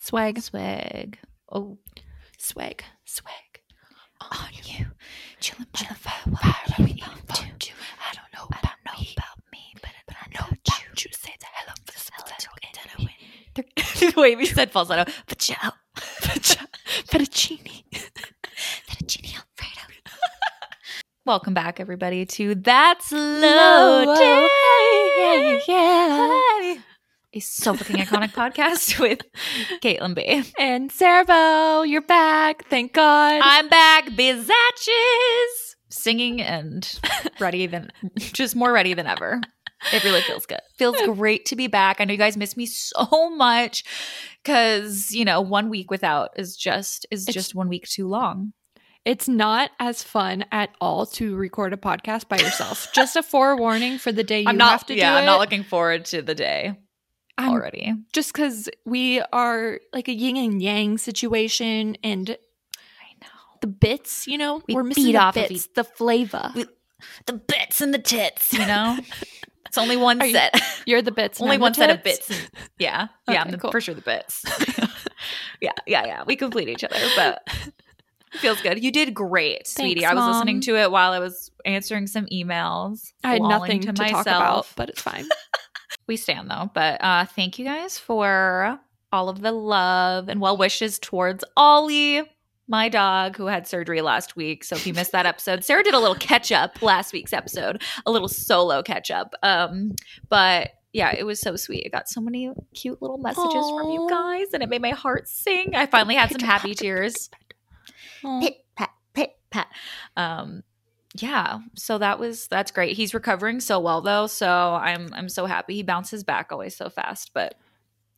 Swag. Swag. Oh, Swag. swag. On you. Chillin' by the fire. We need to. I don't know about, know about me, but, but I know about you. you. Say the hello for the falsetto and the way we said falsetto. Vagina. Fettuccine. Fettuccine Alfredo. Welcome back, everybody, to That's Loaded. Yeah. A so fucking iconic podcast with Caitlin B. And Sarah Bo, you're back. Thank God. I'm back, bizatches, singing and ready than just more ready than ever. It really feels good. Feels great to be back. I know you guys miss me so much because you know one week without is just is It's- just one week too long. it's not as fun at all to record a podcast by yourself. Just a forewarning for the day you I'm not. have to yeah, do I'm not looking forward to the day I'm- already. just because we are like a yin and yang situation and I know the bits, you know, We are missing the bits, the flavor. We- the bits and the tits. You know, it's only one Are set. You're the bits. only one set of bits. yeah, yeah, I'm the, cool. for sure the bits. yeah, yeah, yeah. We complete each other, but it feels good. You did great, sweetie. Thanks, I was Mom. listening to it while I was answering some emails. I had nothing to, talk about, but it's fine. We stand though, but uh, thank you guys for all of the love and well wishes towards Ollie. My dog, who had surgery last week. So if you missed that episode, Sarah did a little catch up last week's episode, a little solo catch up. Um, but yeah, it was so sweet. It got so many cute little messages from you guys, and it made my heart sing. I finally had some happy tears. Pit pat, pit pat. Um, yeah, so that was that's great. He's recovering so well though, so I'm I'm so happy. He bounces back always so fast, but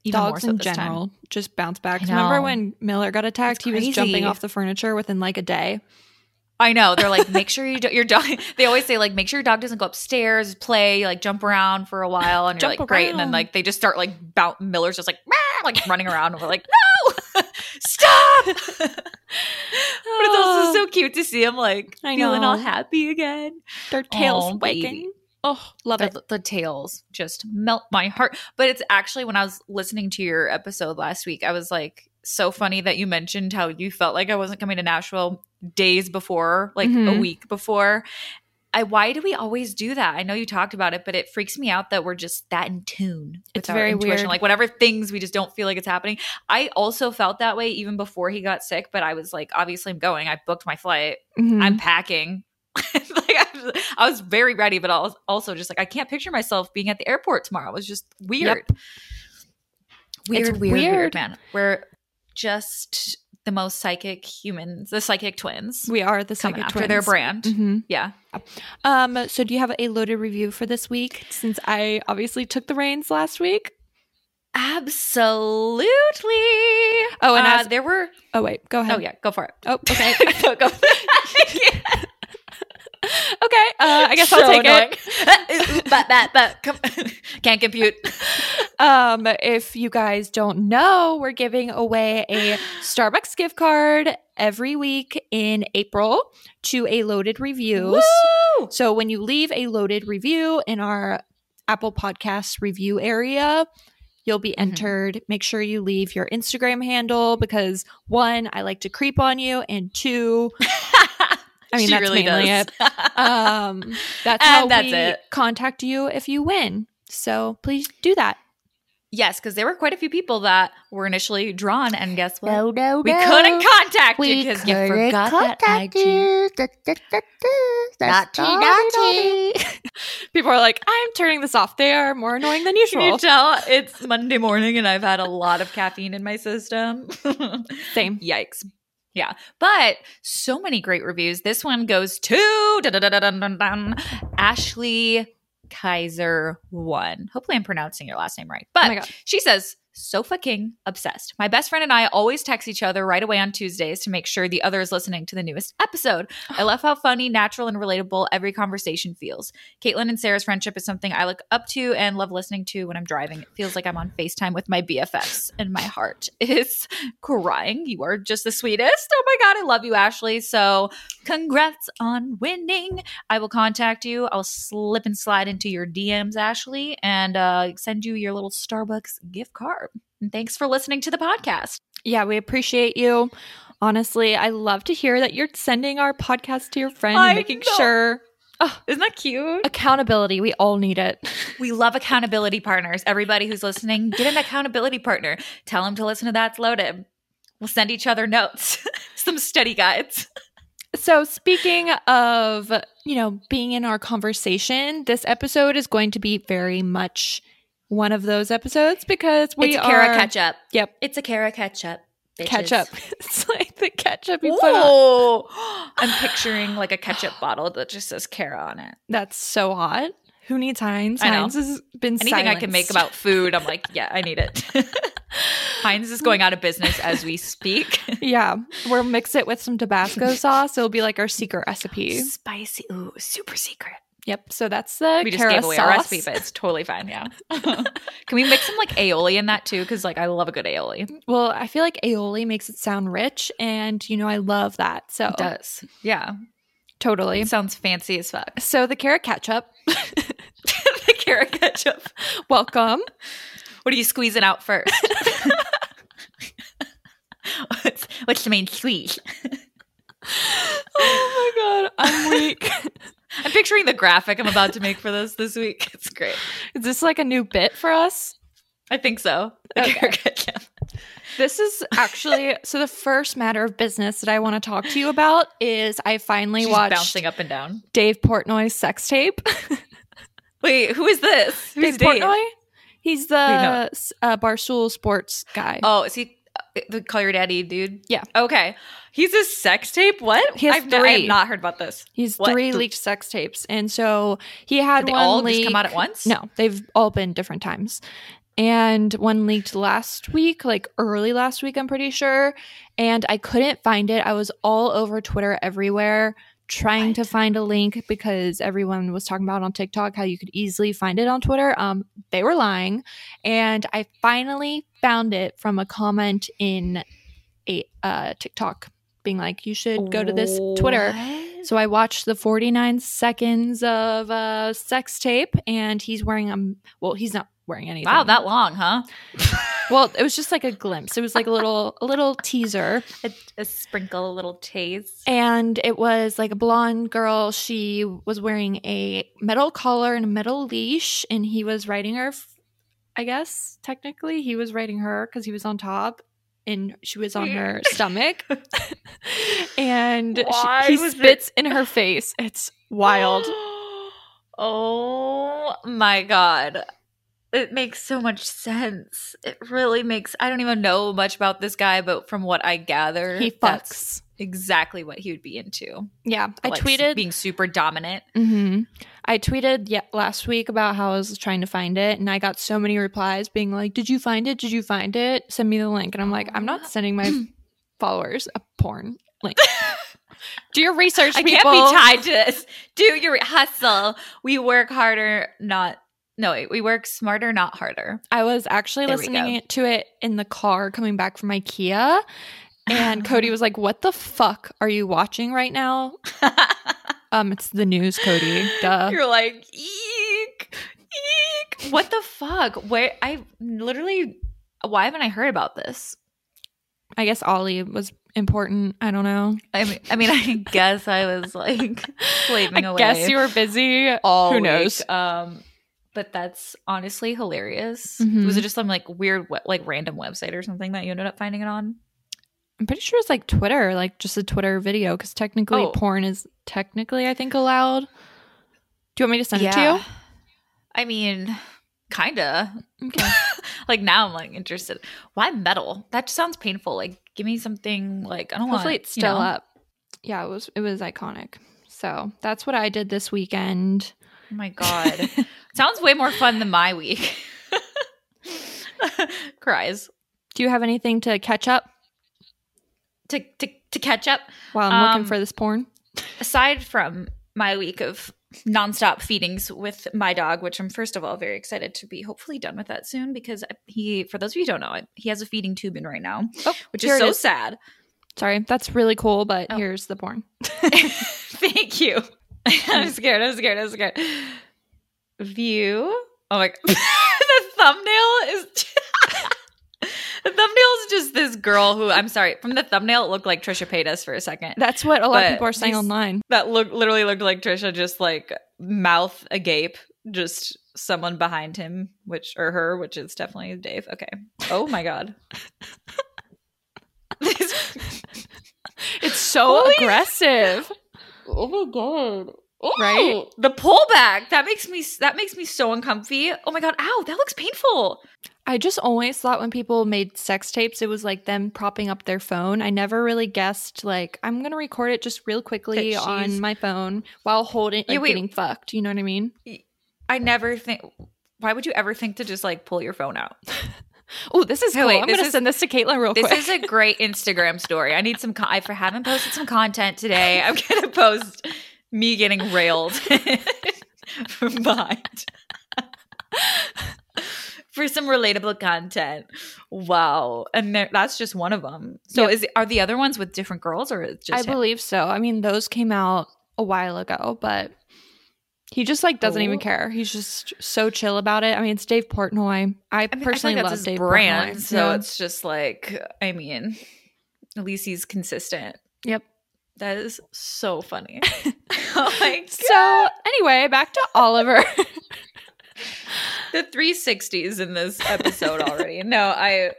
even more Dogs so in this time. general just bounce back. Remember when Miller got attacked? He was jumping off the furniture within like a day. I know. They're like, make sure you do, your dog. They always say like, make sure your dog doesn't go upstairs, play, like jump around for a while, and you're Jump like, great. And then like they just start like bout Miller's just like like running around, and we're like, no, stop. but it's also so cute to see him like I feeling all happy again. Their tails Aw, wagging. Oh, love it. the, the tails just melt my heart. But it's actually when I was listening to your episode last week, I was like, so funny that you mentioned how you felt like I wasn't coming to Nashville days before, like a Mhm. week before. I why do we always do that? I know you talked about it, but it freaks me out that we're just that in tune. It's our very intuition. weird. Like whatever things we just don't feel like it's happening. I also felt that way even before he got sick, but I was like, obviously I'm going. I booked my flight. Mhm. I'm packing. like I was, I was very ready, but I was also just like I can't picture myself being at the airport tomorrow. It was just weird. Weird, It's weird, weird, weird. man. We're just the most psychic humans, the psychic twins. we are the psychic after twins. their brand. hmm Yeah. Um, so do you have a loaded review for this week? Since I obviously took the reins last week. Absolutely. Oh, and Uh, as- there were. Oh wait, go ahead. Oh yeah, go for it. Oh, okay. go, go. okay. Uh, I guess I'll take it. it. but but but can't compute. Um, if you guys don't know, we're giving away a Starbucks gift card every week in April to a loaded reviews. Woo! So when you leave a loaded review in our Apple Podcast review area, you'll be Mhm. entered. Make sure you leave your Instagram handle because one, I like to creep on you, and two, I mean She that's really mainly does. it. Um, that's And how that's we it. contact you if you win. So please do that. Yes, because there were quite a few people that were initially drawn, and guess what? No, no, we no. couldn't contact you because you forgot that contact IG. you. Da, da, da. Naughty, naughty, naughty. People are like, I'm turning this off. They are more annoying than usual. Can you tell it's Monday morning and I've had a lot of caffeine in my system? Same. Yikes. Yeah, but so many great reviews. This one goes to Ashley Kaiser one. Hopefully, I'm pronouncing your last name right. Oh but oh she says, Sofa King obsessed. My best friend and I always text each other right away on Tuesdays to make sure the other is listening to the newest episode. I love how funny, natural, and relatable every conversation feels. Caitlin and Sarah's friendship is something I look up to and love listening to when I'm driving. It feels like I'm on FaceTime with my BFFs, and my heart is crying. You are just the sweetest. Oh my God, I love you, Ashley. So, congrats on winning. I will contact you. I'll slip and slide into your DMs, Ashley, and uh, send you your little Starbucks gift card. And thanks for listening to the podcast. Yeah, we appreciate you. Honestly, I love to hear that you're sending our podcast to your friend I and making know. sure Isn't that cute? accountability. We all need it. We love accountability partners. Everybody who's listening, get an accountability partner. Tell them to listen to That's Loaded. We'll send each other notes, some study guides. So, speaking of, you know, being in our conversation, this episode is going to be very much one of those episodes because we are it's a are Kara ketchup. Yep, It's a Kara ketchup. bitches. ketchup. It's like the ketchup you put on. Oh, I'm picturing like a ketchup bottle that just says Kara on it. That's so hot. Who needs Heinz? Heinz has been Anything I can make about food, I'm like, yeah, I need it. Heinz is going out of business as we speak. Yeah, we'll mix it with some Tabasco sauce. It'll be like our secret recipe. Spicy, ooh, super secret. Yep. So that's the We just gave away sauce. our recipe, but it's totally fine. Yeah. can we mix some like aioli in that too? Because like I love a good aioli. Mm, well, I feel like aioli makes it sound rich, and you know I love that. So It does. Yeah. totally. It sounds fancy as fuck. So the carrot ketchup. the carrot ketchup. Welcome. What are you squeezing out first? what's, what's the main squeeze? oh my god, I'm weak. I'm picturing the graphic I'm about to make for this this week. It's great. Is this like a new bit for us? I think so. Okay. This is actually so. The first matter of business that I want to talk to you about is I finally She's watched bouncing up and down. Dave Portnoy's sex tape. Wait, who is this? Who's Dave Portnoy? He's the no. s- uh, Barstool Sports guy. Oh, is he uh, the call your daddy dude? Yeah. Okay. He's a sex tape. What? He I've, I have not heard about this. He's what? three leaked sex tapes, and so he had Did one all leak. just come out at once? No, they've all been different times. And one leaked last week, like early last week, I'm pretty sure. And I couldn't find it. I was all over Twitter everywhere trying to find a link because everyone was talking about on TikTok how you could easily find it on Twitter. Um, they were lying. And I finally found it from a comment in a uh, TikTok being like, you should go to this Twitter. What? So I watched the 49 seconds of uh, sex tape, and he's wearing a well, he's not wearing anything. Wow, that long, huh? well, it was just like a glimpse. It was like a little a little teaser, A, a sprinkle, a little taste. and it was like a blonde girl. She was wearing a metal collar and a metal leash, and he was riding her. I guess technically he was riding her because he was on top. And she was on her stomach, and she- he was it- spits in her face. It's wild. oh my god. It makes so much sense. It really makes I don't even know much about this guy, but from what I gather, He fucks. Exactly what he would be into. Yeah, I Like, tweeted. being super dominant. hmm I tweeted yeah last week about how I was trying to find it, and I got so many replies being like, "Did you find it? Did you find it? Send me the link." And I'm like, I'm not sending my followers a porn link. Do your research, I people. can't be tied to this. Do your hustle. We work harder, not no, we work smarter, not harder. I was actually There listening to it in the car coming back from IKEA, and Cody was like, "What the fuck are you watching right now?" Um, it's the news, Cody. Duh. You're like, eek, eek. What the fuck? Where I literally why haven't I heard about this? I guess Ollie was important. I don't know. I mean, I mean, I guess I was like slaving away. I away. guess you were busy. all Who week. knows? Um, but that's honestly hilarious. Mhm. Was it just some like weird, we- like random website or something that you ended up finding it on? I'm pretty sure it's like Twitter, like just a Twitter video, because technically Oh. porn is technically, I think, allowed. Do you want me to send it to you? I mean, kinda. Okay. like now, I'm like interested. Why metal? That just sounds painful. Like, give me something like I don't want. Hopefully it's you still know. up. Yeah, it was. It was iconic. So that's what I did this weekend. Oh my god, sounds way more fun than my week. Cries Do you have anything to catch up to to to catch up. while I'm Um, looking for this porn? aside from my week of nonstop feedings with my dog, which I'm first of all very excited to be hopefully done with that soon because he, for those of you who don't know, he has a feeding tube in right now, Oh, which is so is. sad. Sorry, that's really cool, but Oh. here's the porn. Thank you. I'm scared. I'm scared. I'm scared. View. Oh my god. the thumbnail is The thumbnail is just this girl who I'm sorry. From the thumbnail, it looked like Trisha Paytas for a second. That's what a lot But of people are saying these- online. That look literally looked like Trisha, just like mouth agape, just someone behind him, which or her, which is definitely Dave. Okay. Oh my god. It's so Holy- aggressive. oh my god. Right? Oh. The pullback that makes me that makes me so uncomfy. Oh my god! Ow! That looks painful. I just always thought when people made sex tapes, it was like them propping up their phone. I never really guessed like I'm gonna record it just real quickly on my phone while holding Yeah, like wait. getting fucked. You know what I mean? I never think. Why would you ever think to just like pull your phone out? Oh, this is Hey, cool. wait, I'm gonna is- send this to Caitlin real This quick. This is a great Instagram story. I need some. Con- I haven't posted some content today. I'm gonna post me getting railed from behind for some relatable content. Wow, and that's just one of them. So, Yep. is are the other ones with different girls or is it I him? believe so. I mean, those came out a while ago, but he just like doesn't even Oh. care. He's just so chill about it. I mean, it's Dave Portnoy. I, I, mean, personally I love Dave brand, Portnoy. so Yeah. it's just like, I mean, at least he's consistent. Yep. That is so funny. oh my god. So anyway, back to Oliver. the 360s in this episode already. No, I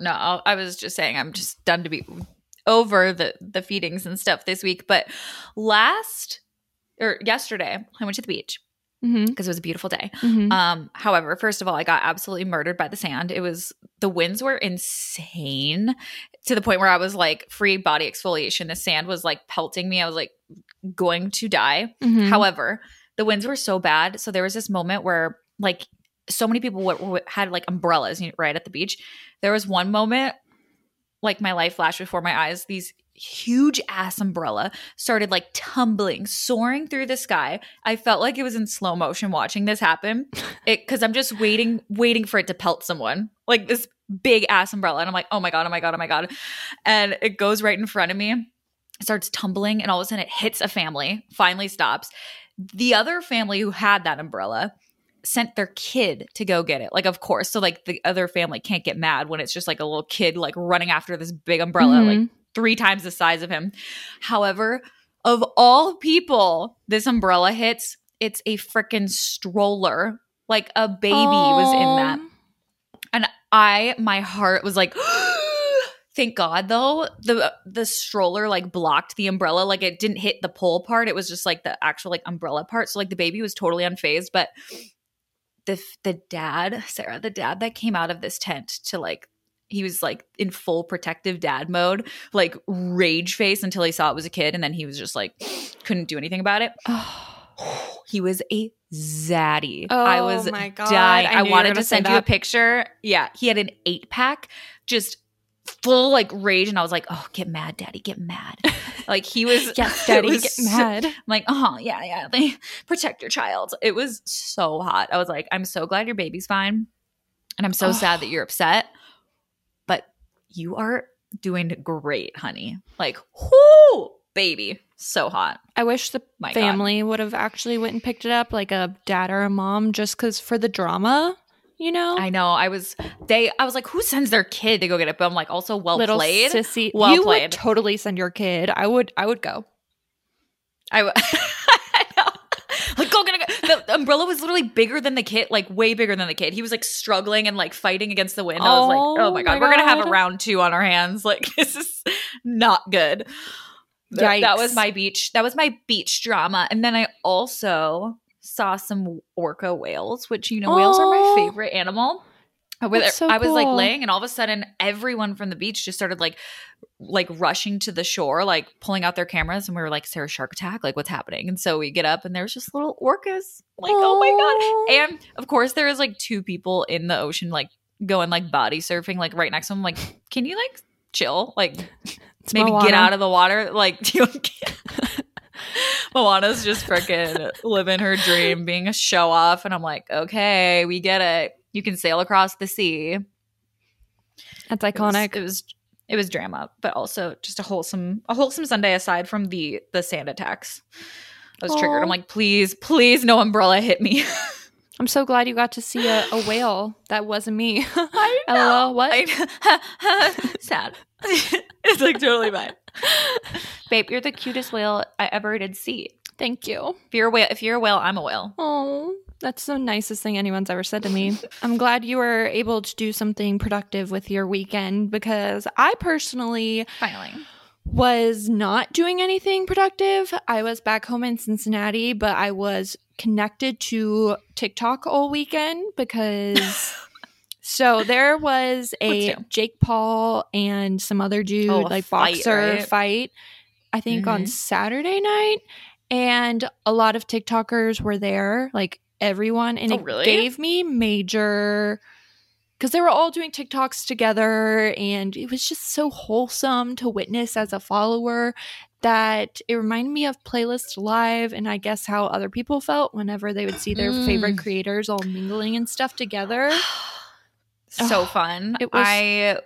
no, I was just saying I'm just done to be over the the feedings and stuff this week, but last or yesterday I went to the beach because it was a beautiful day. hmm Um, however, first of all, I got absolutely murdered by the sand. It was the winds were insane to the point where I was like free body exfoliation. The sand was like pelting me. I was like going to die. hmm However, the winds were so bad. So there was this moment where like so many people w- w- had like umbrellas right at the beach. There was one moment like my life flashed before my eyes. These huge ass umbrella started like tumbling, soaring through the sky. I felt like it was in slow motion watching this happen. It cuz I'm just waiting waiting for it to pelt someone. Like this big ass umbrella and I'm like, "Oh my god, oh my god, oh my god." And it goes right in front of me starts tumbling and all of a sudden it hits a family finally stops the other family who had that umbrella sent their kid to go get it. Like of course so like the other family can't get mad when it's just like a little kid like running after this big umbrella like Mhm. three times the size of him. However of all people this umbrella hits it's a freaking stroller. Like a baby was in that. And I my heart was like thank god though the the stroller like blocked the umbrella. Like it didn't hit the pole part. It was just like the actual like umbrella part. So like the baby was totally unfazed. But the the dad Sarah the dad that came out of this tent to like he was like in full protective dad mode like rage face until he saw it was a kid and then he was just like couldn't do anything about it Oh, he was a zaddy. Oh, I was my God. dying. I I, knew you were wanted gonna send you a picture. Yeah, he had an eight pack, just full like rage, and I was like, "Oh, get mad, daddy, get mad!" like he was. yes, Daddy, was get so- mad. I'm like, oh yeah, yeah. They protect your child. It was so hot. I was like, I'm so glad your baby's fine, and I'm so sad that you're upset, but you are doing great, honey. Like, whoo, baby, so hot. I wish the My God. family would have actually went and picked it up, like a dad or a mom, just because for the drama, you know. I know. I was they. I was like, who sends their kid to go get it? But I'm like, also well Little played. sissy. Well you played. would totally send your kid. I would. I would go. I know. Like, go get it. The umbrella was literally bigger than the kid, like way bigger than the kid. He was like struggling and like fighting against the wind. I was like, Oh oh my god, my we're gonna have a round two on our hands. Like, this is not good. Th- that was my beach. That was my beach drama. And then I also saw some orca whales, which you know, whales are my favorite animal. I was, That's so I was like laying, and all of a sudden, everyone from the beach just started like, like rushing to the shore, like pulling out their cameras, and we were like, "Sarah, shark attack! Like, what's happening?" And so we get up, and there's just little orcas. Like, oh my god! And of course, there is like two people in the ocean, like going like body surfing, like right next to them. Like, can you like chill? Like, It's maybe get out of the water. Like, do you Moana's just freaking living her dream, being a show off. And I'm like, okay, we get it. You can sail across the sea. That's It was- iconic. It was, it was drama, but also just a wholesome a wholesome Sunday aside from the the sand attacks. I was triggered. I'm like, please, please, no umbrella hit me. I'm so glad you got to see a, a whale. That wasn't me. I LOL, what? I- Sad. It's like totally fine. Babe, you're the cutest whale I ever did see. Thank you. If you're a whale, if you're a whale, I'm a whale. Oh, that's the nicest thing anyone's ever said to me. I'm glad you were able to do something productive with your weekend because I personally Finally. was not doing anything productive. I was back home in Cincinnati, but I was connected to TikTok all weekend because so there was a Jake Paul and some other dude Oh, like fight, boxer right? fight. I think on Mhm. Saturday night and a lot of TikTokers were there, like everyone and Oh, it really? gave me major because they were all doing TikToks together, and it was just so wholesome to witness as a follower that it reminded me of Playlist Live, and I guess how other people felt whenever they would see their Mm. favorite creators all mingling and stuff together. so fun. it was I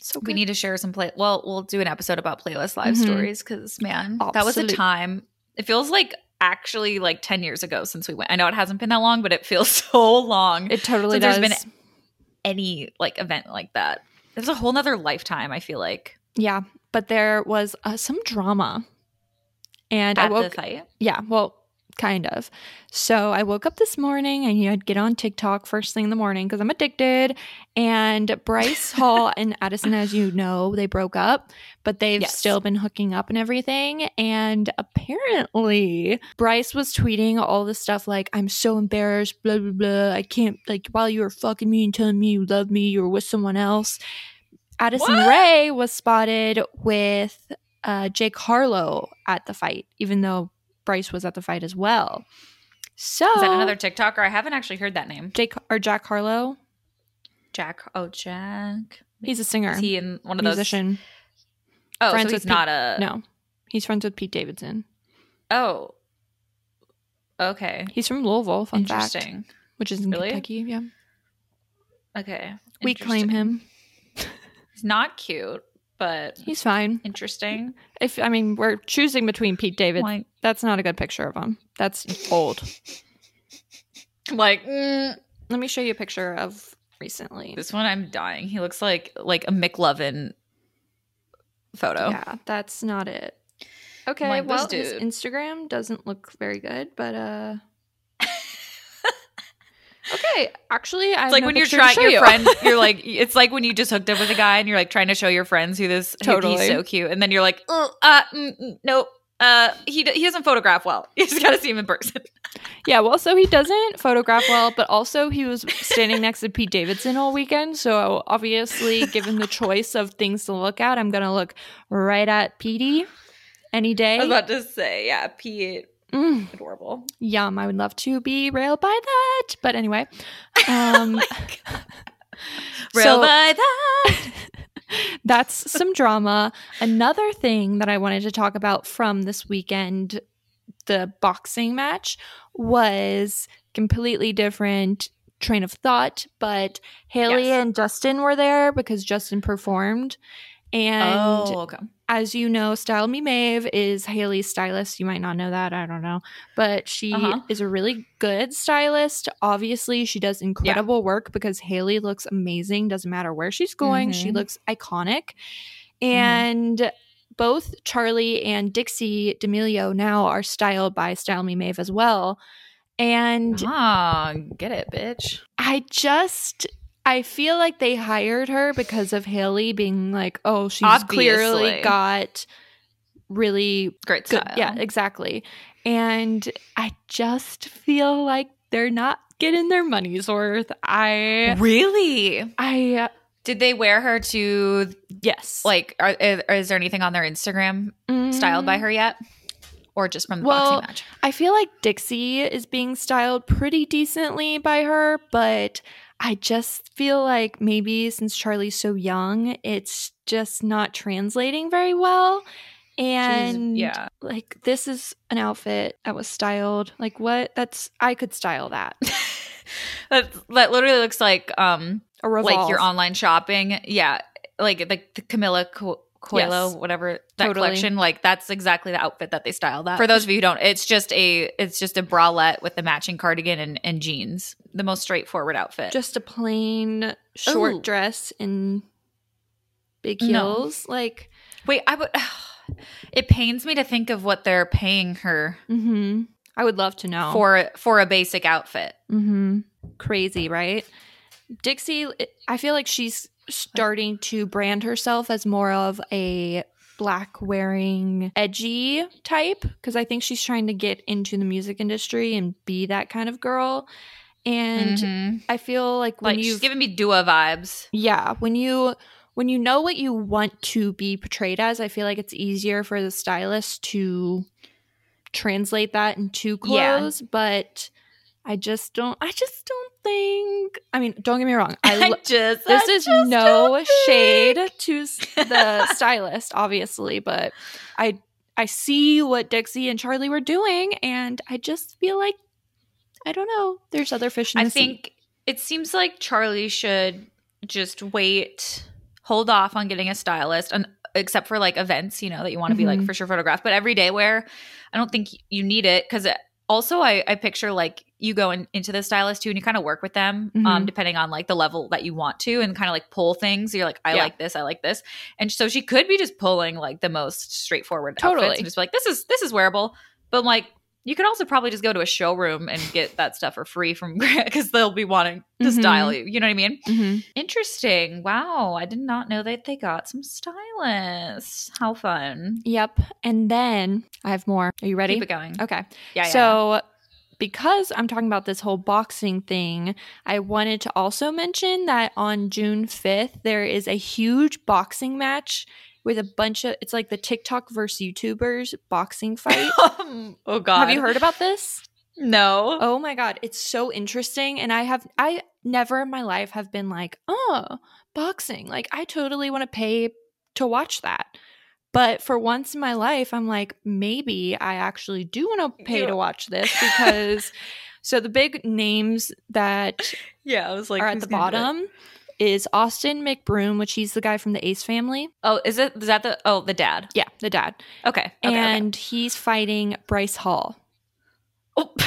So we need to share some play. Well, we'll do an episode about playlist live Mhm. stories because man, that was a time. It feels like actually like ten years ago since we went. I know it hasn't been that long, but it feels so long. it totally So there's does. been- Any like event like that. There's a whole nother lifetime. I feel like yeah, but there was uh, some drama, and I at woke the fight. Yeah, well, kind of. So I woke up this morning and you I'd get on TikTok first thing in the morning because I'm addicted. And Bryce Hall and Addison, as you know, they broke up, but they've Yes. still been hooking up and everything. And apparently, Bryce was tweeting all this stuff like, I'm so embarrassed, blah, blah, blah. I can't, like, while you were fucking me and telling me you love me, you were with someone else. Addison What? Rae was spotted with uh, Jake Harlow at the fight, even though Bryce was at the fight as well. So Is that another TikToker? I haven't actually heard that name. Jake or Jack Harlow? Jack. Oh, Jack. He's a singer, Is he in one of those? musician. Oh, friends so with he's not a. no, he's friends with Pete Davidson. Oh. Okay. He's from Louisville. Fun fact, Interesting. which is in Really? Kentucky. Yeah, Okay. we claim him. He's not cute, but He's fine. interesting. If I mean, we're choosing between Pete David. Like, That's not a good picture of him. That's old. like mm, Let me show you a picture of recently. this one, I'm dying. He looks like like a McLovin photo. Yeah, that's not it. Okay, Like well, his. Instagram doesn't look very good, but uh. Okay, actually, I It's like when you're trying your friend, you're like, it's like when you just hooked up with a guy and you're like trying to show your friends who this who Totally. he's so cute, and then you're like, oh, uh, mm, mm, nope, uh, he d- he doesn't photograph well. You just gotta see him in person. Yeah, well, so he doesn't photograph well, but also he was standing next to Pete Davidson all weekend. So obviously, given the choice of things to look at, I'm gonna look right at Petey any day. I was about to say, yeah, Pete, Mm, adorable. yum! I would love to be railed by that, but anyway. Um, Real so- by that. That's some drama. Another thing that I wanted to talk about from this weekend, the boxing match, was completely different train of thought, but Haley Yes. and Justin were there because Justin performed. And oh, okay. As you know, Style Me Maeve is Haley's stylist. You might not know that. I don't know. But she Uh-huh. is a really good stylist. Obviously, she does incredible work because Haley looks amazing. Doesn't matter where she's going, she Mhm. looks iconic. Mm-hmm. And both Charlie and Dixie D'Amelio now are styled by Style Me Maeve as well. And Ah, get it, bitch. I just I feel like they hired her because of Haley being like, oh, she's clearly got really Great good. style. Yeah, exactly. And I just feel like they're not getting their money's worth. I Really? I uh, Did they wear her to yes. like? Are, is there anything on their Instagram styled by Mm, her yet, or just from the Well, boxing match? I feel like Dixie is being styled pretty decently by her, but I just feel like maybe since Charlie's so young, it's just not translating very well. And yeah. like this is an outfit that was styled. Like what? That's I could style that. that that literally looks like um A revolve. like your online shopping. Yeah, like like the Camila Cu- Coelho, Yes. whatever that Totally. collection. Like that's exactly the outfit that they style that. For those of you who don't, it's just a it's just a bralette with the matching cardigan and, and jeans. The most straightforward outfit. Just a plain short Ooh. dress and big No. heels. Like, wait, I would. It pains me to think of what they're paying her hmm I would love to know. for for a basic outfit. Mm-hmm. Crazy, right? Dixie, I feel like she's starting to brand herself as more of a black wearing edgy type because I think she's trying to get into the music industry and be that kind of girl. And Mhm. I feel like when Like you she's giving me Dua vibes. yeah, when you when you know what you want to be portrayed as, I feel like it's easier for the stylist to translate that into Yeah. clothes, but I just don't I just don't think I mean, don't get me wrong. I I just this I is just no shade to the stylist, obviously, but I I see what Dixie and Charlie were doing and I just feel like I don't know. There's other fish in I the sea. think it seems like Charlie should just wait, hold off on getting a stylist, and except for like events, you know, that you want to be like Mhm. for sure photographed. But everyday wear, I don't think you need it because also I, I picture like you go in, into the stylist too, and you kind of work with them, um, Mhm. depending on like the level that you want to, and kind of like pull things. You're like, I Yeah. like this, I like this, and so she could be just pulling like the most straightforward Totally. outfits and just be like, this is this is wearable, but like. You could also probably just go to a showroom and get that stuff for free from Grant because they'll be wanting to Mhm. style you. You know what I mean? Mhm. Interesting. Wow. I did not know that they got some stylists. How fun. Yep. And then I have more. Are you ready? Keep it going. Okay. Yeah. yeah. So, because I'm talking about this whole boxing thing, I wanted to also mention that on June 5th, there is a huge boxing match with a bunch of, it's like the TikTok versus YouTubers boxing fight. oh God. Have you heard about this? No. Oh my God. It's so interesting. And I have, I never in my life have been like, oh, boxing. Like, I totally want to pay to watch that. But for once in my life, I'm like, maybe I actually do want to pay You- to watch this because so the big names that Yeah. I was like, are at the bottom is Austin McBroom, which he's the guy from the Ace family. Oh, is it? Is that the? Oh, the dad. Yeah, the dad. Okay. okay and he's fighting Bryce Hall. Oh.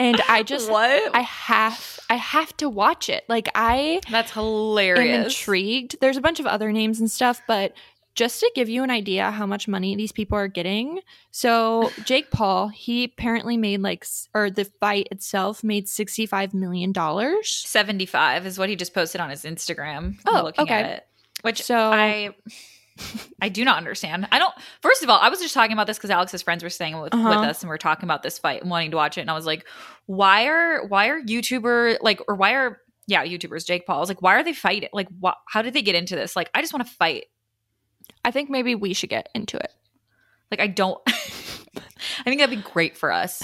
And I just what? I have I have to watch it. Like I That's hilarious. intrigued. There's a bunch of other names and stuff, but just to give you an idea how much money these people are getting. So Jake Paul, he apparently made like or the fight itself made 65 million dollars. Seventy-five is what he just posted on his Instagram. Oh, looking okay. at it. Which So I I do not understand. I don't first of all, I was just talking about this because Alex's friends were staying with, Uh-huh. with us and we are talking about this fight and wanting to watch it. And I was like, why are why are YouTuber like or why are yeah, YouTubers, Jake Paul. I was like, why are they fighting? Like wh- how did they get into this? Like, I just want to fight. I think maybe we should get into it. Like I don't I think that'd be great for us.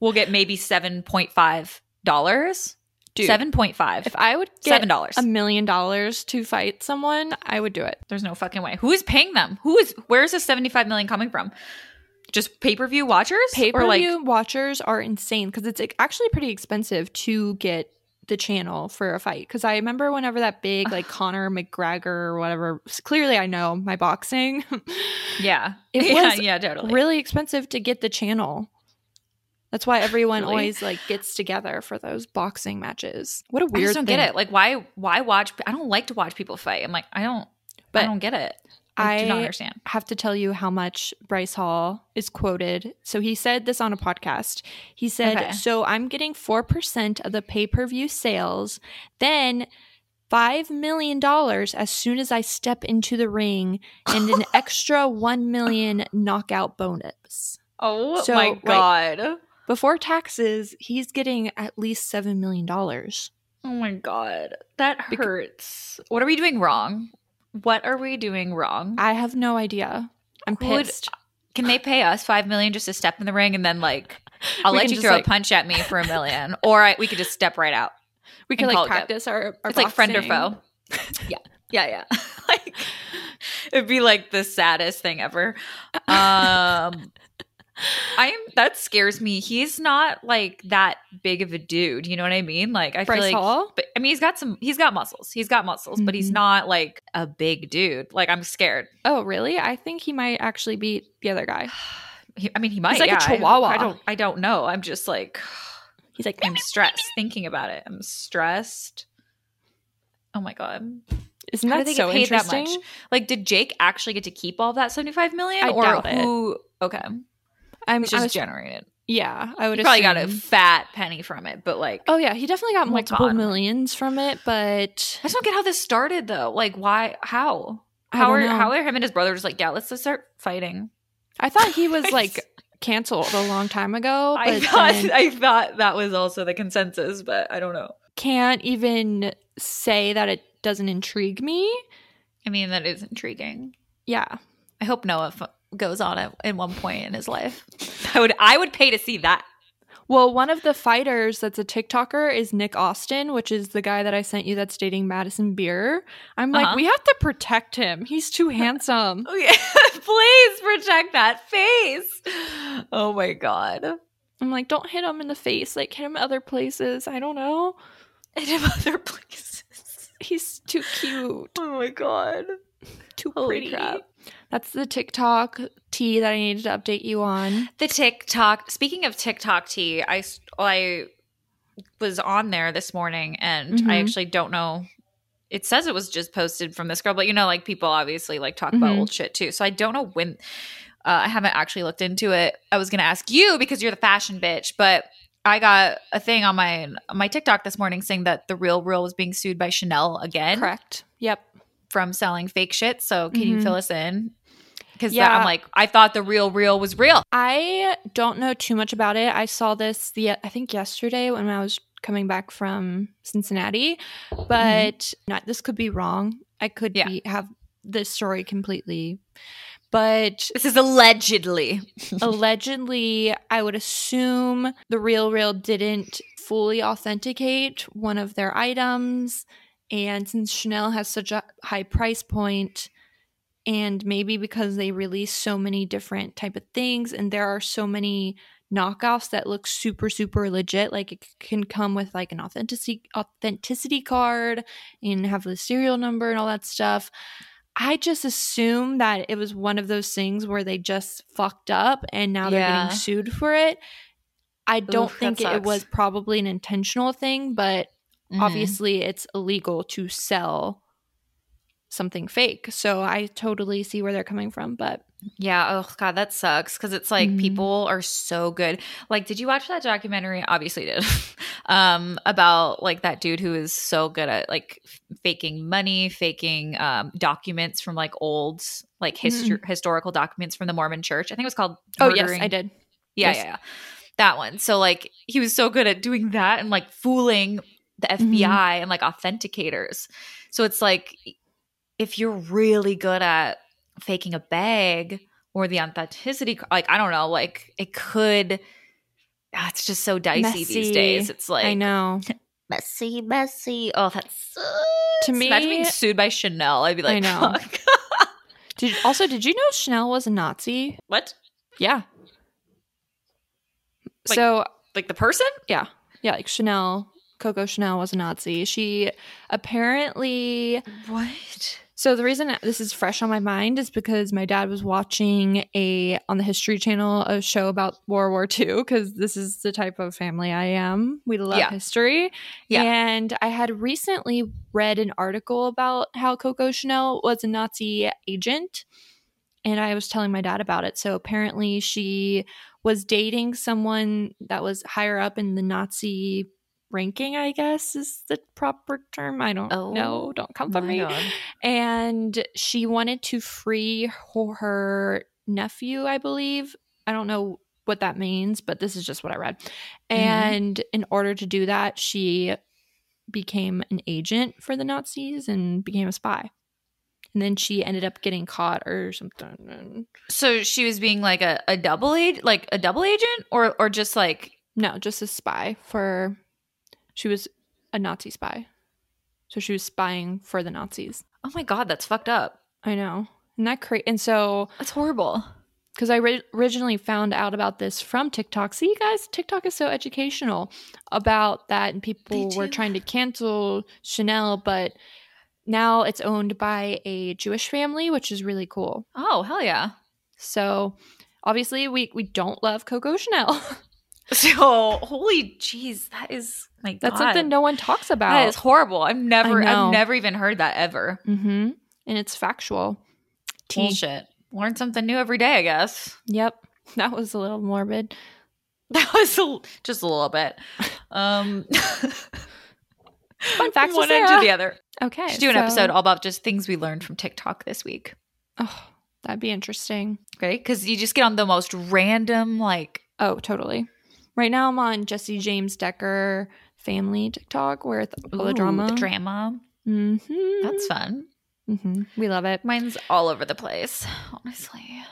We'll get maybe seven point five dollars. Dude, Seven point five. If I would get Seven dollars. a million dollars to fight someone, I would do it. There's no fucking way. Who is paying them? Who is where is this 75 million coming from? Just pay-per-view watchers? Pay per Or like view watchers are insane because it's actually pretty expensive to get the channel for a fight. Because I remember whenever that big like Conor McGregor or whatever. Clearly, I know my boxing. Yeah. It yeah, was yeah, totally. really expensive to get the channel. That's why everyone Really? always like gets together for those boxing matches. What a weird I just don't thing. get it. Like why why watch I don't like to watch people fight. I'm like, I don't But I don't get it. I, do not I understand. have to tell you how much Bryce Hall is quoted. So he said this on a podcast. He said, Okay. So I'm getting 4% of the pay per view sales, then $5 million as soon as I step into the ring, and an extra 1 million knockout bonus. Oh So, my right- god. Before taxes, he's getting at least $7 million. Oh my god. That hurts. what are we doing wrong? What are we doing wrong? I have no idea. I'm Would- pissed. Can they pay us five million just to step in the ring and then like I'll We let you throw like- a punch at me for a million, or I, we could just step right out. We could like practice our, our it's like friend or foe. yeah, yeah, yeah. like it'd be like the saddest thing ever. Um, I'm that scares me. He's not like that big of a dude. You know what I mean? Like I Bryce feel like Hall? but I mean he's got some he's got muscles. He's got muscles, but he's Mhm. not like a big dude. Like I'm scared. Oh, really? I think he might actually beat the other guy. He, I mean he might He's like a yeah, I- chihuahua. I, don't I don't know. I'm just like He's like, I'm stressed thinking about it. I'm stressed. Oh my god. isn't How that they so get paid that interesting? much? Like did Jake actually get to keep all that 75 million I or doubt it. okay. I'm just was- generated. yeah, I would He probably got a fat penny from it, but like Oh yeah, he definitely got multiple God. millions from it, but I just don't get how this started though. Like, why? How? How are know. how are him and his brother just like, yeah, let's just start fighting? I thought he was like canceled a long time ago, I thought then I thought that was also the consensus, but I don't know. can't even say that it doesn't intrigue me. I mean, that is intriguing. Yeah. I hope Noah f- goes on at in one point in his life. I would I would pay to see that. Well, one of the fighters that's a TikToker is Nick Austin, which is the guy that I sent you that's dating Madison Beer. I'm like, Uh-huh. we have to protect him. He's too handsome. Oh yeah, please protect that face. Oh my god. I'm like, don't hit him in the face. Like, hit him other places. I don't know. And in other places. He's too cute. Oh my god. Too Holy pretty. crap. That's the TikTok tea that I needed to update you on. The TikTok. Speaking of TikTok tea, I I was on there this morning, and I Mhm. actually don't know. It says it was just posted from this girl, but you know, like people obviously like talk about Mhm. old shit too. So I don't know when. Uh, I haven't actually looked into it. I was gonna ask you because you're the fashion bitch, but I got a thing on my on my TikTok this morning saying that the Real Real was being sued by Chanel again Correct. Yep. From selling fake shit. So can you Mhm. fill us in? Because Yeah. I'm like, I thought the Real Real was real. I don't know too much about it. I saw this the I think yesterday when I was coming back from Cincinnati, but not this could be wrong. I could Yeah. be, have this story completely, but This is allegedly. allegedly, I would assume the real real didn't fully authenticate one of their items, and since Chanel has such a high price point, and maybe because they release so many different type of things, and there are so many knockoffs that look super super legit like it can come with like an authenticity authenticity card and have the serial number and all that stuff I just assume that it was one of those things where they just fucked up and now they're Yeah. getting sued for it. I don't Oof, think it, was probably an intentional thing, but Mm-hmm. obviously it's illegal to sell something fake. So I totally see where they're coming from, but Yeah. Oh God, that sucks because it's like Mhm. people are so good. Like, did you watch that documentary? Obviously, did. um, about like that dude who is so good at like faking money, faking um documents from like old like histor- historical documents from the Mormon Church. I think it was called. oh yes, I did. Yeah, Yes. yeah, yeah. That one. So like he was so good at doing that and like fooling the Mm-hmm. FBI and like authenticators. So it's like if you're really good at faking a bag or the authenticity like I don't know, like it could ah, it's just so dicey these days. It's like I know. Messy, messy. Oh, that's. To me- Imagine being sued by Chanel. I'd be like, I know. Did also did you know Chanel was a Nazi? what? Yeah. Like- so Like the person? Yeah. Yeah, like Chanel, Coco Chanel was a Nazi. She apparently What? so the reason this is fresh on my mind is because my dad was watching a on the History Channel a show about World War II because this is the type of family I am. We love Yeah. history. Yeah. And I had recently read an article about how Coco Chanel was a Nazi agent. And I was telling my dad about it. So apparently she was dating someone that was higher up in the Nazi ranking, I guess is the proper term. I don't Oh, know. Don't come for me God. and she wanted to free her, nephew i believe i don't know what that means but this is just what i read mm-hmm. and in order to do that she became an agent for the nazis and became a spy and then she ended up getting caught or something So she was being like a, a double age like a double agent or or just like no just a spy for she was a nazi spy so she was spying for the nazis oh my god, that's fucked up. i know and that cra- and so That's horrible. because I ri- originally found out about this from TikTok. See, you guys, TikTok is so educational about that, and people were trying to cancel Chanel, but now it's owned by a Jewish family, which is really cool. Oh, hell yeah. So obviously, we we don't love Coco Chanel. So, holy jeez, that is like That's something no one talks about. is horrible. I've never. I've never even heard that ever. mm-hmm. And it's factual. Bullshit. Learn something new every day, I guess. Yep, that was a little morbid. That was a, just a little bit. Um, Fun with one end to the other. Okay, Should do an so- episode all about just things we learned from TikTok this week. Oh, that'd be interesting. Okay, because you just get on the most random, like, Oh, totally. Right now, I'm on Jesse James Decker family TikTok where it's all the drama. the drama. mm-hmm. That's fun. hmm We love it. Mine's all over the place, honestly.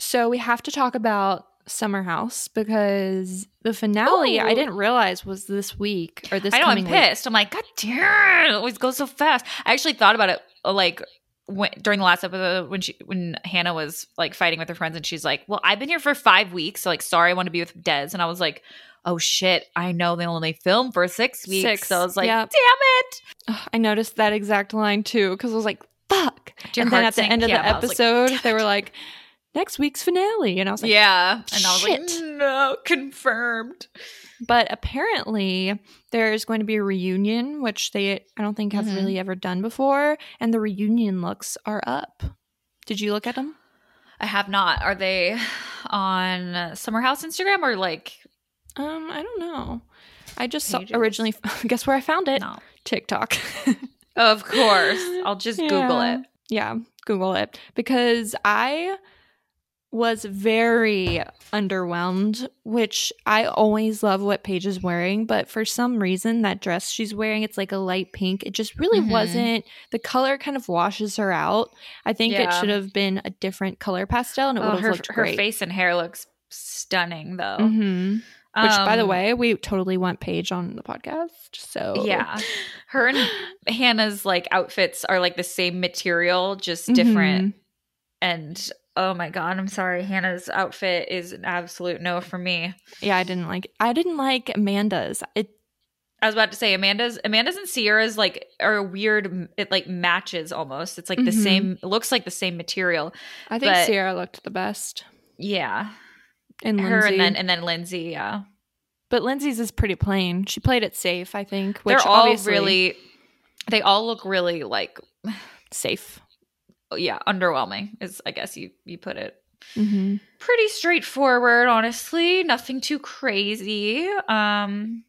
So we have to talk about Summer House because the finale I didn't realize was this week or this. I know I'm coming week. pissed. I'm like, God damn, it always goes so fast. I actually thought about it uh, like when, during the last episode when she when Hannah was like fighting with her friends and she's like, Well, I've been here for five weeks, so like sorry I want to be with Des. And I was like, Oh shit, I know they only film for six weeks. Six, So I was like, yep. damn it. I noticed that exact line too because I was like, "Fuck!" Your and then at the end of Yeah, the was like, episode, they were like, "Next week's finale," and I was like, yeah. And I was like, no, confirmed. But apparently, there's going to be a reunion, which they I don't think have Mhm. really ever done before, and the reunion looks are up. Did you look at them? I have not. Are they on Summer House Instagram or like Um, I don't know. I just saw, originally guess where I found it. no? TikTok. Of course. I'll just Google it. Yeah, Google it because I was very underwhelmed, which I always love what Paige is wearing, but for some reason that dress she's wearing, it's like a light pink. It just really Mhm. wasn't the color kind of washes her out. I think it should have been a different color pastel and it would have her, looked her face and hair looks stunning though. Mhm. Which, by the Um, way, we totally want Paige on the podcast. So yeah, her and Hannah's like outfits are like the same material, just different. Mhm. And oh my god, I'm sorry, Hannah's outfit is an absolute no for me. Yeah, I didn't like. I didn't like Amanda's. It I was about to say Amanda's Amanda's and Ciara's like are weird. It like matches almost. It's like the Mhm. same. It looks like the same material. I think Ciara looked the best, Yeah, and her Lindsay. and then and then Lindsay. Yeah, but Lindsay's is pretty plain. She played it safe, I think. Which they're all really. They all look really like safe. yeah underwhelming. Is I guess you you put it. hmm pretty straightforward honestly nothing too crazy um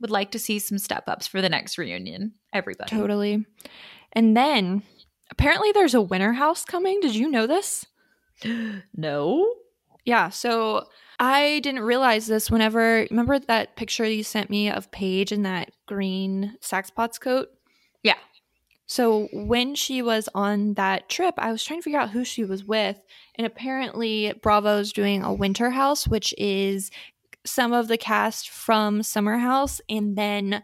would like to see some step ups for the next reunion everybody Totally. And then apparently there's a winter house coming. Did you know this? no Yeah. So I didn't realize this. Whenever remember that picture you sent me of Paige in that green Saks Potts coat. Yeah. So when she was on that trip, I was trying to figure out who she was with, and apparently Bravo's doing a winter house, which is some of the cast from Summer House, and then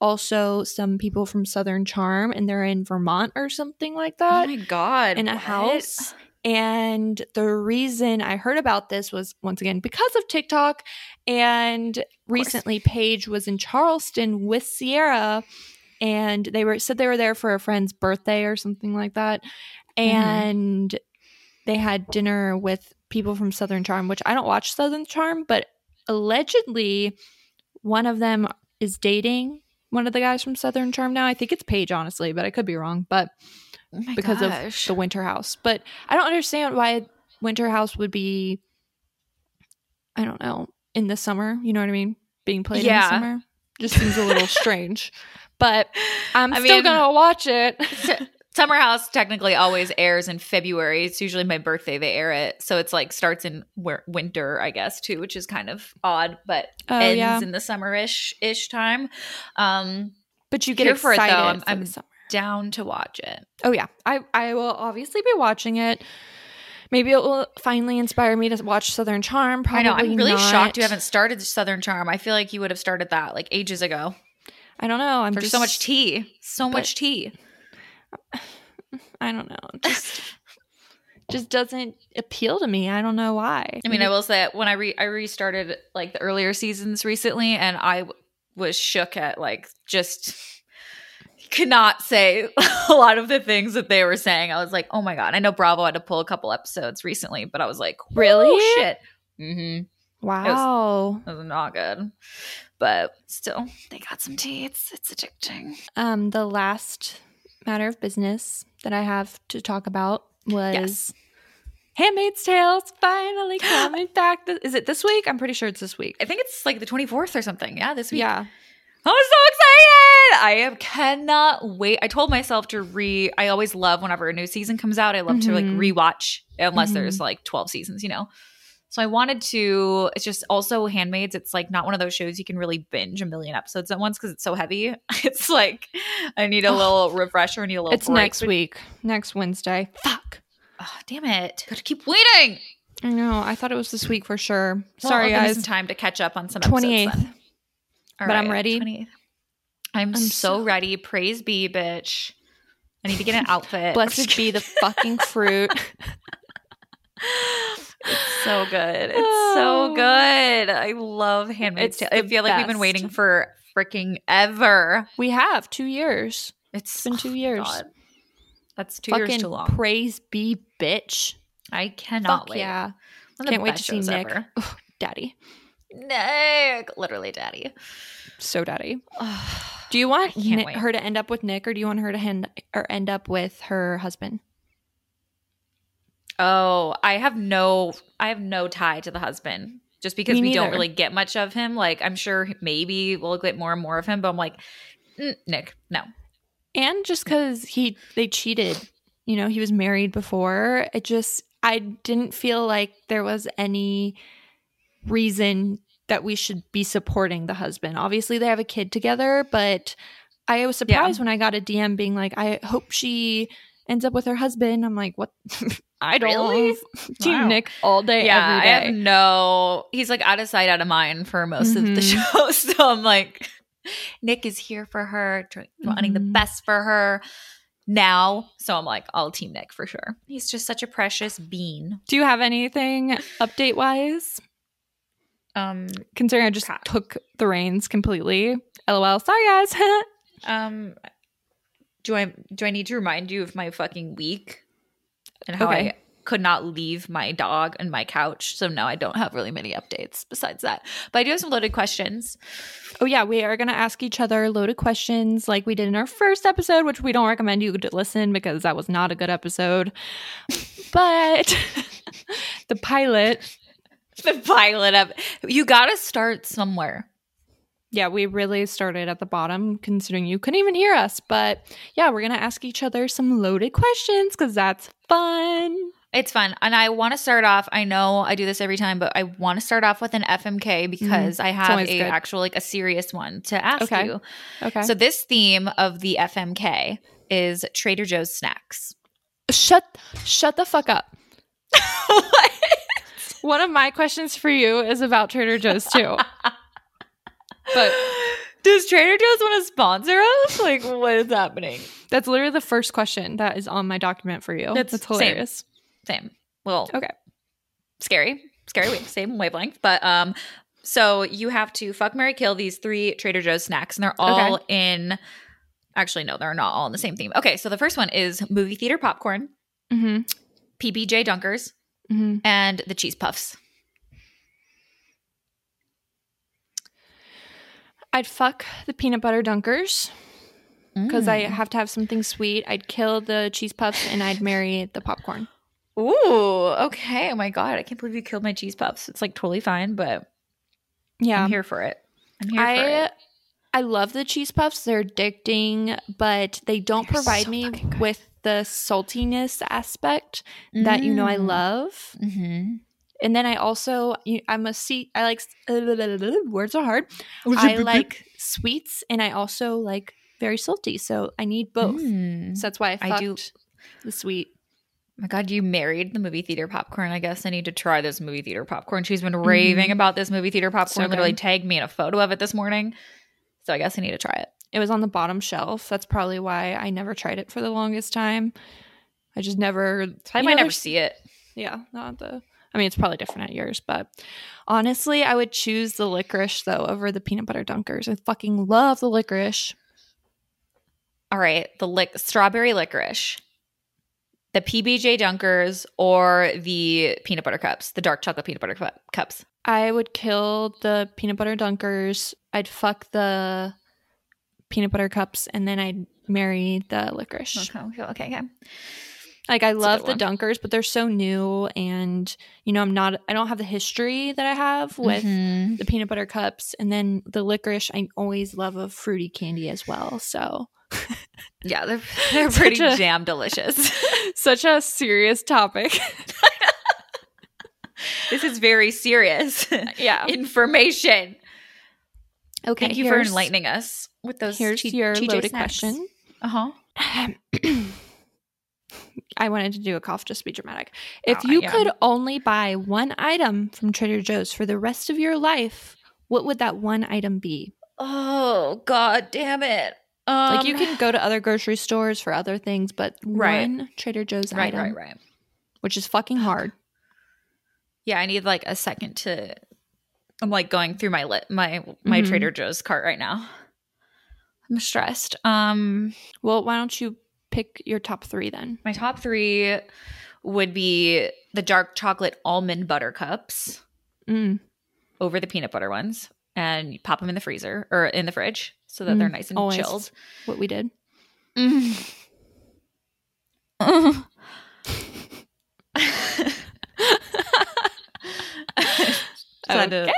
also some people from Southern Charm, and they're in Vermont or something like oh that. oh my god in a what? house. And the reason I heard about this was once again because of TikTok. And recently, Paige was in Charleston with Ciara, and they were said they were there for a friend's birthday or something like that. Mm-hmm. And they had dinner with people from Southern Charm, which I don't watch Southern Charm, but allegedly one of them is dating one of the guys from Southern Charm now. I think it's Paige, honestly, but I could be wrong. But Oh because gosh. of the winter house. But I don't understand why winter house would be I don't know, in the summer, you know what I mean? Being played in the summer. Just seems a little strange. But I'm I still mean- gonna watch it. Summer House technically always airs in February. It's usually my birthday they air it. So it's like starts in winter, I guess, too, which is kind of odd, but Oh ends yeah. in the summerish ish time. Um But you get Here for it, though. excited I'm- I'm- down to watch it. Oh yeah. I, I will obviously be watching it. Maybe it will finally inspire me to watch Southern Charm. Probably I know. I'm really not. shocked you haven't started Southern Charm. I feel like you would have started that like ages ago. I don't know. I'm There's just so much tea. So but- much tea. I don't know. Just just doesn't appeal to me. I don't know why. I mean, I will say when I re- I restarted like the earlier seasons recently, and I w- was shook at like just could not say a lot of the things that they were saying. I was like, oh my god. I know Bravo had to pull a couple episodes recently, but I was like, Really? "Whoa, shit. Mm-hmm. wow. It was not good, but still, they got some tea. It's it's addicting. Um, the last matter of business that I have to talk about was Yes. Handmaid's Tale's finally coming back. Is it this week? I'm pretty sure it's this week. I think it's like the twenty fourth or something. Yeah, this week. Yeah. I'm so excited! I am, cannot wait. I told myself to re. I always love whenever a new season comes out. I love to like Mhm. rewatch, unless Mhm. there's like 12 seasons, you know. So I wanted to. It's just also Handmaids. It's like not one of those shows you can really binge a million episodes at once because it's so heavy. It's like I need a little refresher. I need a little. It's break. next week, next Wednesday. Fuck. Oh, damn it! Gotta keep waiting. I know. I thought it was this week for sure. Well, Sorry, I'll guys. some time to catch up on some. Twenty episodes eighth. then. All But I'm ready. 28th. I'm, I'm so, so- ready. Praise be, bitch. I need to get an outfit. Blessed be the fucking fruit. it's so good. It's so Oh. good. I love Handmaid's Tale. I feel like we've been waiting for freaking ever. We have two years. It's been two oh, years. God. That's two fucking years too long. praise be, bitch. I cannot Fuck wait. yeah. One Can't wait to see Nick. Ugh, daddy. Nick, literally, daddy. So daddy. Do you want I can't Ni- wait. her to end up with Nick or do you want her to hand or end up with her husband? Oh, I have no I have no tie to the husband. Just because we don't really get much of him. Like I'm sure maybe we'll get more and more of him, but I'm like, Nick, no. And just cuz he they cheated. You know, he was married before. It just I didn't feel like there was any reason that we should be supporting the husband. Obviously they have a kid together, but I was surprised when I got a DM being like, I hope she ends up with her husband. I'm like, what? I don't Really? Team Wow. Nick all day, yeah, every I have no. He's like out of sight, out of mind for most of the Mhm. show. So I'm like, Nick is here for her, tr- wanting the Mhm. best for her now. So I'm like, I'll team Nick for sure. He's just such a precious bean. Do you have anything update wise? Um, Considering I just took the reins completely. LOL. Sorry, guys. um, do I do I need to remind you of my fucking week and how Okay. I could not leave my dog and my couch? So no, I don't have really many updates besides that. But I do have some loaded questions. oh, yeah. We are going to ask each other loaded questions like we did in our first episode, which we don't recommend you to listen because that was not a good episode. But the pilot, the pilot of you got to start somewhere. Yeah, we really started at the bottom considering you couldn't even hear us. But yeah, we're going to ask each other some loaded questions because that's fun. It's fun. And I want to start off, I know I do this every time, but I want to start off with an FMK because I have Mm-hmm. a good. actual like a serious one to ask Okay. you. Okay. So this theme of the FMK is Trader Joe's snacks. shut shut the fuck up. One of my questions for you is about Trader Joe's too. But- does Trader Joe's want to sponsor us? Like what is happening? That's literally the first question that is on my document for you. That's That's, same. hilarious. Same. Well, Okay. scary, scary, wave, same wavelength. But um, so you have to fuck, Mary, kill these three Trader Joe's snacks, and they're all in. Actually, no, they're not all in the same theme. Okay, so the first one is movie theater popcorn, Mm-hmm. PBJ Dunkers, Mm-hmm. and the cheese puffs. I'd fuck the peanut butter dunkers because I Mm. have to have something sweet. I'd kill the cheese puffs and I'd marry the popcorn. Ooh, okay. Oh my god, I can't believe you killed my cheese puffs. It's like totally fine, but Yeah. I'm here for it. I'm here for I it. I love the cheese puffs. They're addicting, but they don't They're provide so me with the saltiness aspect that you know I Mm. love. Mm-hmm. And then I also I'm a see I like words are hard. I like sweets and I also like very salty, so I need both. Mm. So that's why I I do- the sweet. my god, you married the movie theater popcorn. I guess I need to try this movie theater popcorn. She's been raving Mhm. about this movie theater popcorn. So literally tagged me in a photo of it this morning. So I guess I need to try it. It was on the bottom shelf. That's probably why I never tried it for the longest time. I just never. I might never see it. Yeah, not the. I mean, it's probably different at yours, but honestly, I would choose the licorice though over the peanut butter dunkers. I fucking love the licorice. All right, the lic- strawberry licorice, the PBJ Dunkers, or the peanut butter cups, the dark chocolate peanut butter cu- cups. I would kill the peanut butter dunkers. I'd fuck the peanut butter cups, and then I'd marry the licorice. Okay, okay, okay. Like I love the one. dunkers, but they're so new, and you know I'm not. I don't have the history that I have with Mhm. the peanut butter cups, and then the licorice. I always love a fruity candy as well. So Yeah, they're they're pretty a- damn delicious. such a serious topic. this is very serious yeah. information. Okay. Thank you for enlightening us with those. Here's T- your loaded snacks. question. Uh huh. I wanted to do a cough just to be dramatic. If Oh, you yeah. could only buy one item from Trader Joe's for the rest of your life, what would that one item be? Oh god, damn it! Um, like you can go to other grocery stores for other things, but Right. one Trader Joe's right, item, right, right. which is fucking hard. Yeah, I need like a second to. I'm like going through my lit my my Mhm. Trader Joe's cart right now. I'm stressed. Um, Well, why don't you pick your top three then? my top three would be the dark chocolate almond butter cups Mm. over the peanut butter ones, and you pop them in the freezer or in the fridge so that they're Mm, nice and always. chilled. What we did. Mm. Had, to, Okay.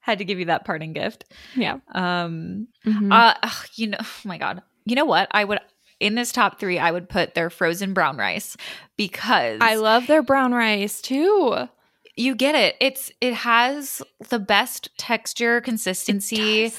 had to give you that parting gift. Yeah. Um, Mhm. uh, you know, oh my god, you know what? I would in this top three, I would put their frozen brown rice because I love their brown rice too. you get it. It's it has the best texture, consistency.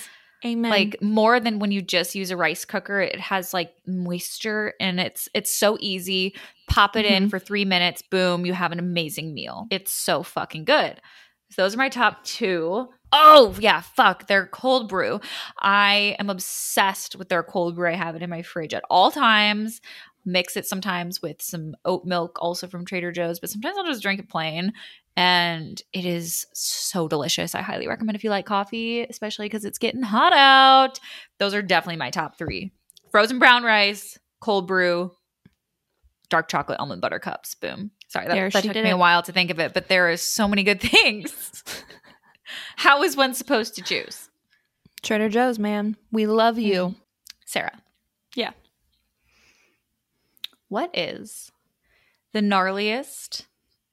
Amen. like more than when you just use a rice cooker it has like moisture and it's it's so easy pop it in Mhm. for three minutes boom you have an amazing meal it's so fucking good so those are my top two. Oh yeah fuck their cold brew i am obsessed with their cold brew i have it in my fridge at all times mix it sometimes with some oat milk also from trader joe's but sometimes i'll just drink it plain and it is so delicious. I highly recommend if you like coffee, especially because it's getting hot out. Those are definitely my top three: frozen brown rice, cold brew, dark chocolate almond butter cups. Boom. Sorry, that, that took me a while to think of it, but there is so many good things. How is one supposed to choose? Trader Joe's, man. We love you. Mm-hmm. Sarah. Yeah. What is the gnarliest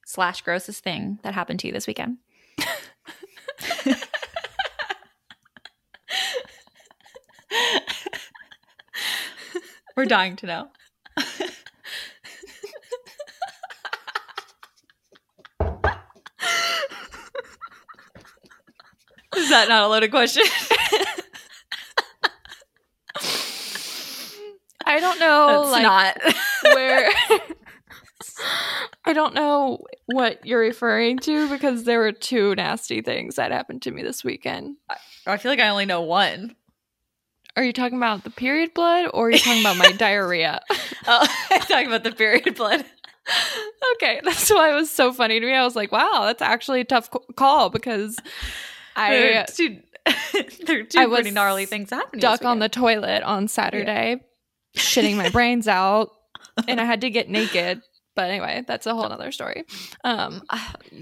slash grossest thing that happened to you this weekend? We're dying to know. That not a loaded question? I don't know, That's like not. where. I don't know what you're referring to because there were two nasty things that happened to me this weekend. I feel like I only know one. Are you talking about the period blood or are you talking about my diarrhea? Oh, I'm talking about the period blood. okay, that's why it was so funny to me. I was like, wow, that's actually a tough call because I two, there are two I pretty gnarly things happening. Duck on the toilet on Saturday, shitting my brains out, and I had to get naked. But anyway, that's a whole other story. Um,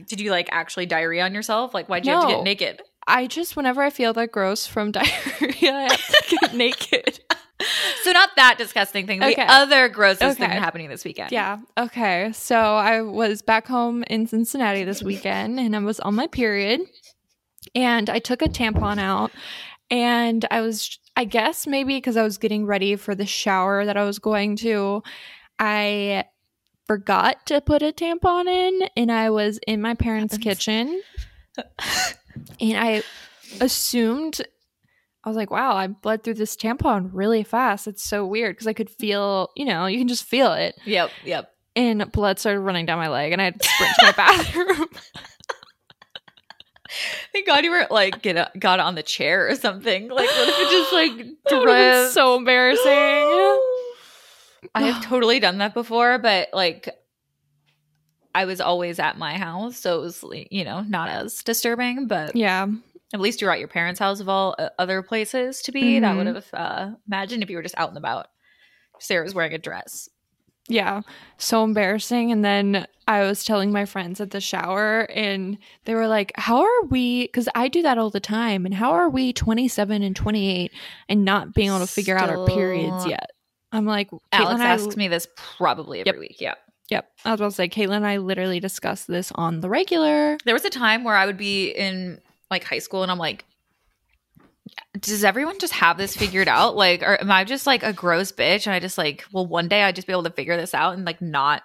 Did you like actually diarrhea on yourself? Like, why'd you have to get naked? I just whenever I feel that gross from diarrhea, I have to get naked. So not that disgusting thing. Okay. The other grossest thing happening this weekend. Yeah. Okay. So I was back home in Cincinnati this weekend and I was on my period and I took a tampon out and I was, I guess maybe because I was getting ready for the shower that I was going to, I forgot to put a tampon in and I was in my parents' kitchen and I assumed I was like, wow, I bled through this tampon really fast. It's so weird because I could feel, you know, you can just feel it Yep. Yep. and blood started running down my leg and I had to sprint to my bathroom. Thank God you weren't like get a, got on the chair or something. Like, what if it just like That dripped? so embarrassing. I have totally done that before, but like I was always at my house, so it was you know not as disturbing. But yeah. at least you're at your parents' house of all uh, other places to be. That Mhm. would have uh, imagine if you were just out and about. Sarah was wearing a dress. Yeah, so embarrassing. And then I was telling my friends at the shower, and they were like, How are we? Because I do that all the time. And how are we 27 and 28 and not being able to figure out our periods yet? I'm like, Alex Caitlin I- asks me this probably every Yep. week. Yeah. Yep. I was about to say, Caitlin and I literally discussed this on the regular. There was a time where I would be in like high school and I'm like, does everyone just have this figured out? Like, or am I just like a gross bitch? And I just like, well, one day I just be able to figure this out and like not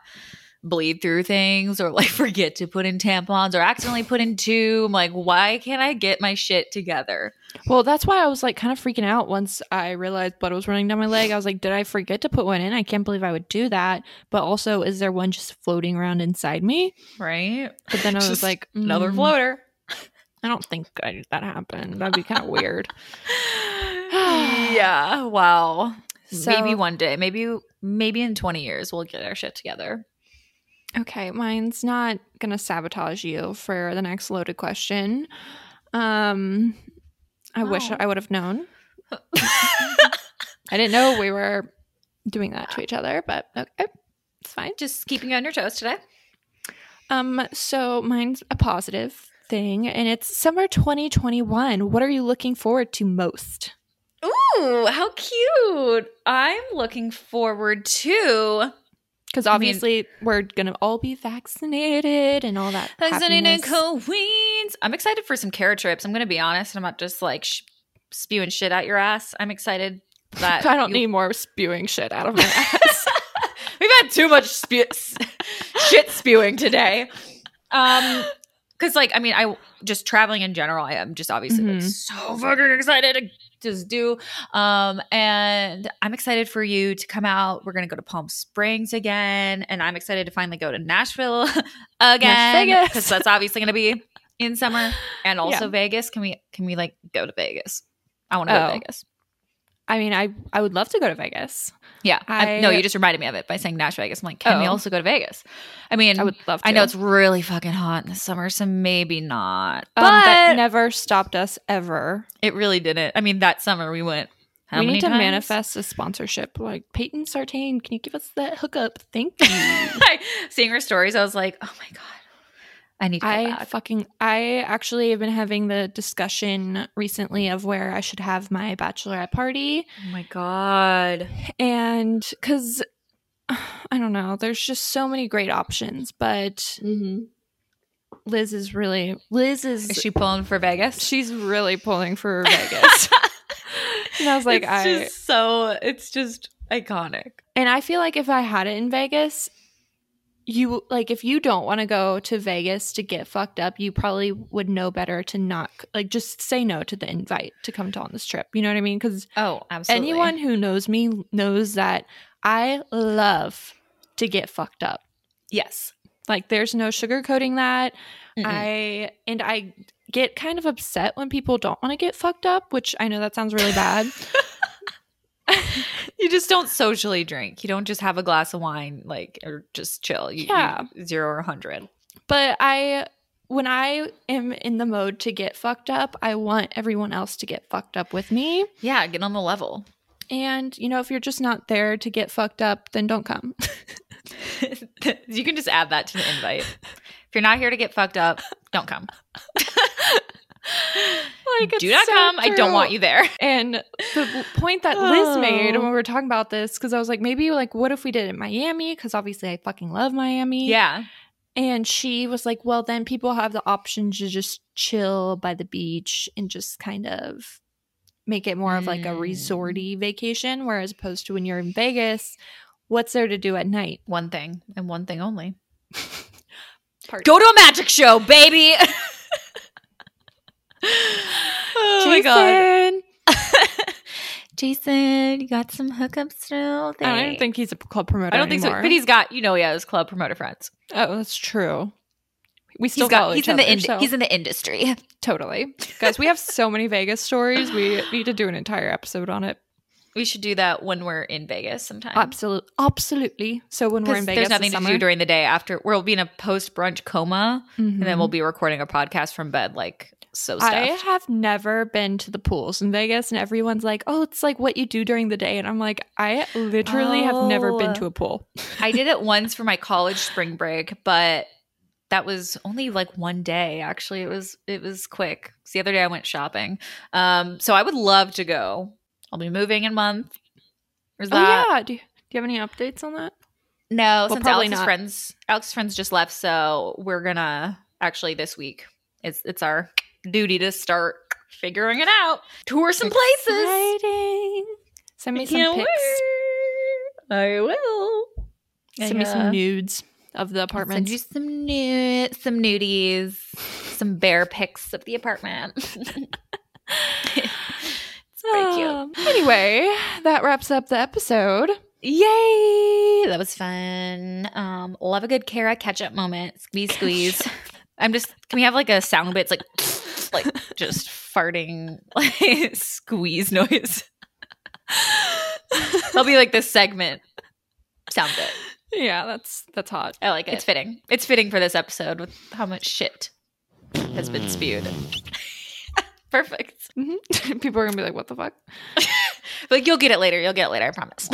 bleed through things or like forget to put in tampons or accidentally put in two. I'm like, why can't I get my shit together? Well, that's why I was like kind of freaking out once I realized blood was running down my leg. I was like, Did I forget to put one in? I can't believe I would do that. But also, is there one just floating around inside me? Right? But then I was Just like, Another mm, floater. I don't think I, that happened. That'd be kind of weird. yeah. Wow. So- maybe one day, maybe maybe in 20 years we'll get our shit together. Okay, mine's not gonna sabotage you for the next loaded question. Um, I wish Oh. I would have known. I didn't know we were doing that to each other, but okay, it's fine. Just keeping you on your toes today. Um, so mine's a positive thing, and it's summer 2021. What are you looking forward to most? Ooh, how cute. I'm looking forward to Because I mean- obviously we're gonna all be vaccinated and all that. Vaccinated. Queens. I'm excited for some carrot trips. I'm going to be honest. I'm not just like sh- spewing shit out your ass. I'm excited that I don't you- need more spewing shit out of my ass. We've had too much spew- shit spewing today. Um, because like I mean, I just traveling in general. I am just obviously like, Mhm. so fucking excited to just do. Um, and I'm excited for you to come out. We're gonna go to Palm Springs again, and I'm excited to finally go to Nashville again because that's obviously gonna be in summer, and also Yeah. Vegas. Can we can we like go to Vegas? I want to go Oh. to Vegas. I mean, I I would love to go to Vegas. Yeah, I, I- no, you just reminded me of it by saying Nash Vegas. I'm like, can we Oh. also go to Vegas? I mean, I would love to. I know it's really fucking hot in the summer, so maybe not. um, But that never stopped us ever. it really didn't. I mean, that summer we went. How we many need to times? manifest a sponsorship. Like Peyton Sartain, can you give us that hookup? Thank you. Seeing her stories, I was like, oh my god, I need to I back. fucking I actually have been having the discussion recently of where I should have my bachelorette party Oh my god. and cuz I don't know, there's just so many great options, but Mm-hmm. Liz is really Liz is, Is she pulling for Vegas? she's really pulling for Vegas. And I was like, it's I- just so it's just iconic. And I feel like if I had it in Vegas, you like if you don't want to go to Vegas to get fucked up, you probably would know better to not like just say no to the invite to come to on this trip. You know what I mean? Because Oh, absolutely. anyone who knows me knows that I love to get fucked up. Yes. Like there's no sugarcoating that. Mm-mm. I and I get kind of upset when people don't want to get fucked up, which I know that sounds really bad. you just don't socially drink. You don't just have a glass of wine, like, or just chill. You, Yeah. you- zero or 100. But I, when I am in the mode to get fucked up, I want everyone else to get fucked up with me. Yeah, get on the level. And, you know, if you're just not there to get fucked up, then don't come. you can just add that to the invite. If you're not here to get fucked up, don't come. Like, Do not come. I don't want you there. And the point that Liz made when we were talking about this, because I was like, maybe like, what if we did it in Miami? Because obviously I fucking love Miami. Yeah. And she was like, well, then people have the option to just chill by the beach and just kind of make it more of like a Mm. resorty vacation. Whereas opposed to when you're in Vegas, what's there to do at night? One thing and one thing only. Go to a magic show, baby. oh my god. Jason! You got some hookups still? I don't think he's a club promoter. I don't think so. But he's got, you know, he has club promoter friends. oh, that's true. We still He's got he's in the other, ind- so- he's in the industry. totally guys. We have so many Vegas stories. We need to do an entire episode on it. We should do that when we're in Vegas sometime. Absolutely, absolutely. So when we're in Vegas, there's nothing to do during the day after. We'll be in a post brunch coma, and then we'll mm-hmm. be recording a podcast from bed, like so stuffed. I have never been to the pools in Vegas, and everyone's like, "Oh, it's like what you do during the day," and I'm like, I literally have never been Oh. to a pool. I did it once for my college spring break, but that was only like one day. Actually, it was it was quick. 'Cause The other day I went shopping. Um, so I would love to go. I'll be moving in a month. Is Oh that yeah, do you, do you have any updates on that? no? Well, since Alex's not. friends, Alex's friends just left, so we're gonna actually this week. It's it's our duty to start figuring it out. Tour some places. Exciting. Send me some pics. I will. Send me some nudes of the apartment. Send you some nu- some nudies, some bear pics of the apartment. it's pretty cute. Um, anyway, that wraps up the episode. Yay! That was fun. Um, love a good Kara catch up moment. Squeeze, squeeze. I'm just. Can we have like a sound bit? It's like, like just farting, like squeeze noise. That'll be like this segment sound bit. Yeah, that's that's hot. I like it. It's fitting. It's fitting for this episode with how much shit has been spewed. Perfect. Mhm. People are gonna be like, "What the fuck?" Like you'll get it later. You'll get it later. I promise.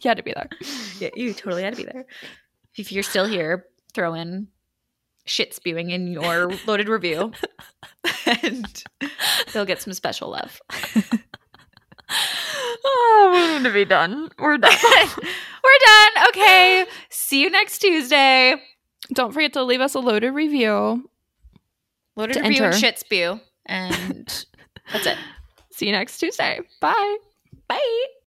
You had to be there. yeah, you totally had to be there. If you're still here, throw in shit spewing in your loaded review, and they'll get some special love. Oh, we need to be done. We're done. We're done. Okay. See you next Tuesday. Don't forget to leave us a loaded review. Loaded To review and shit spew, and that's it. See you next Tuesday. Bye. Bye.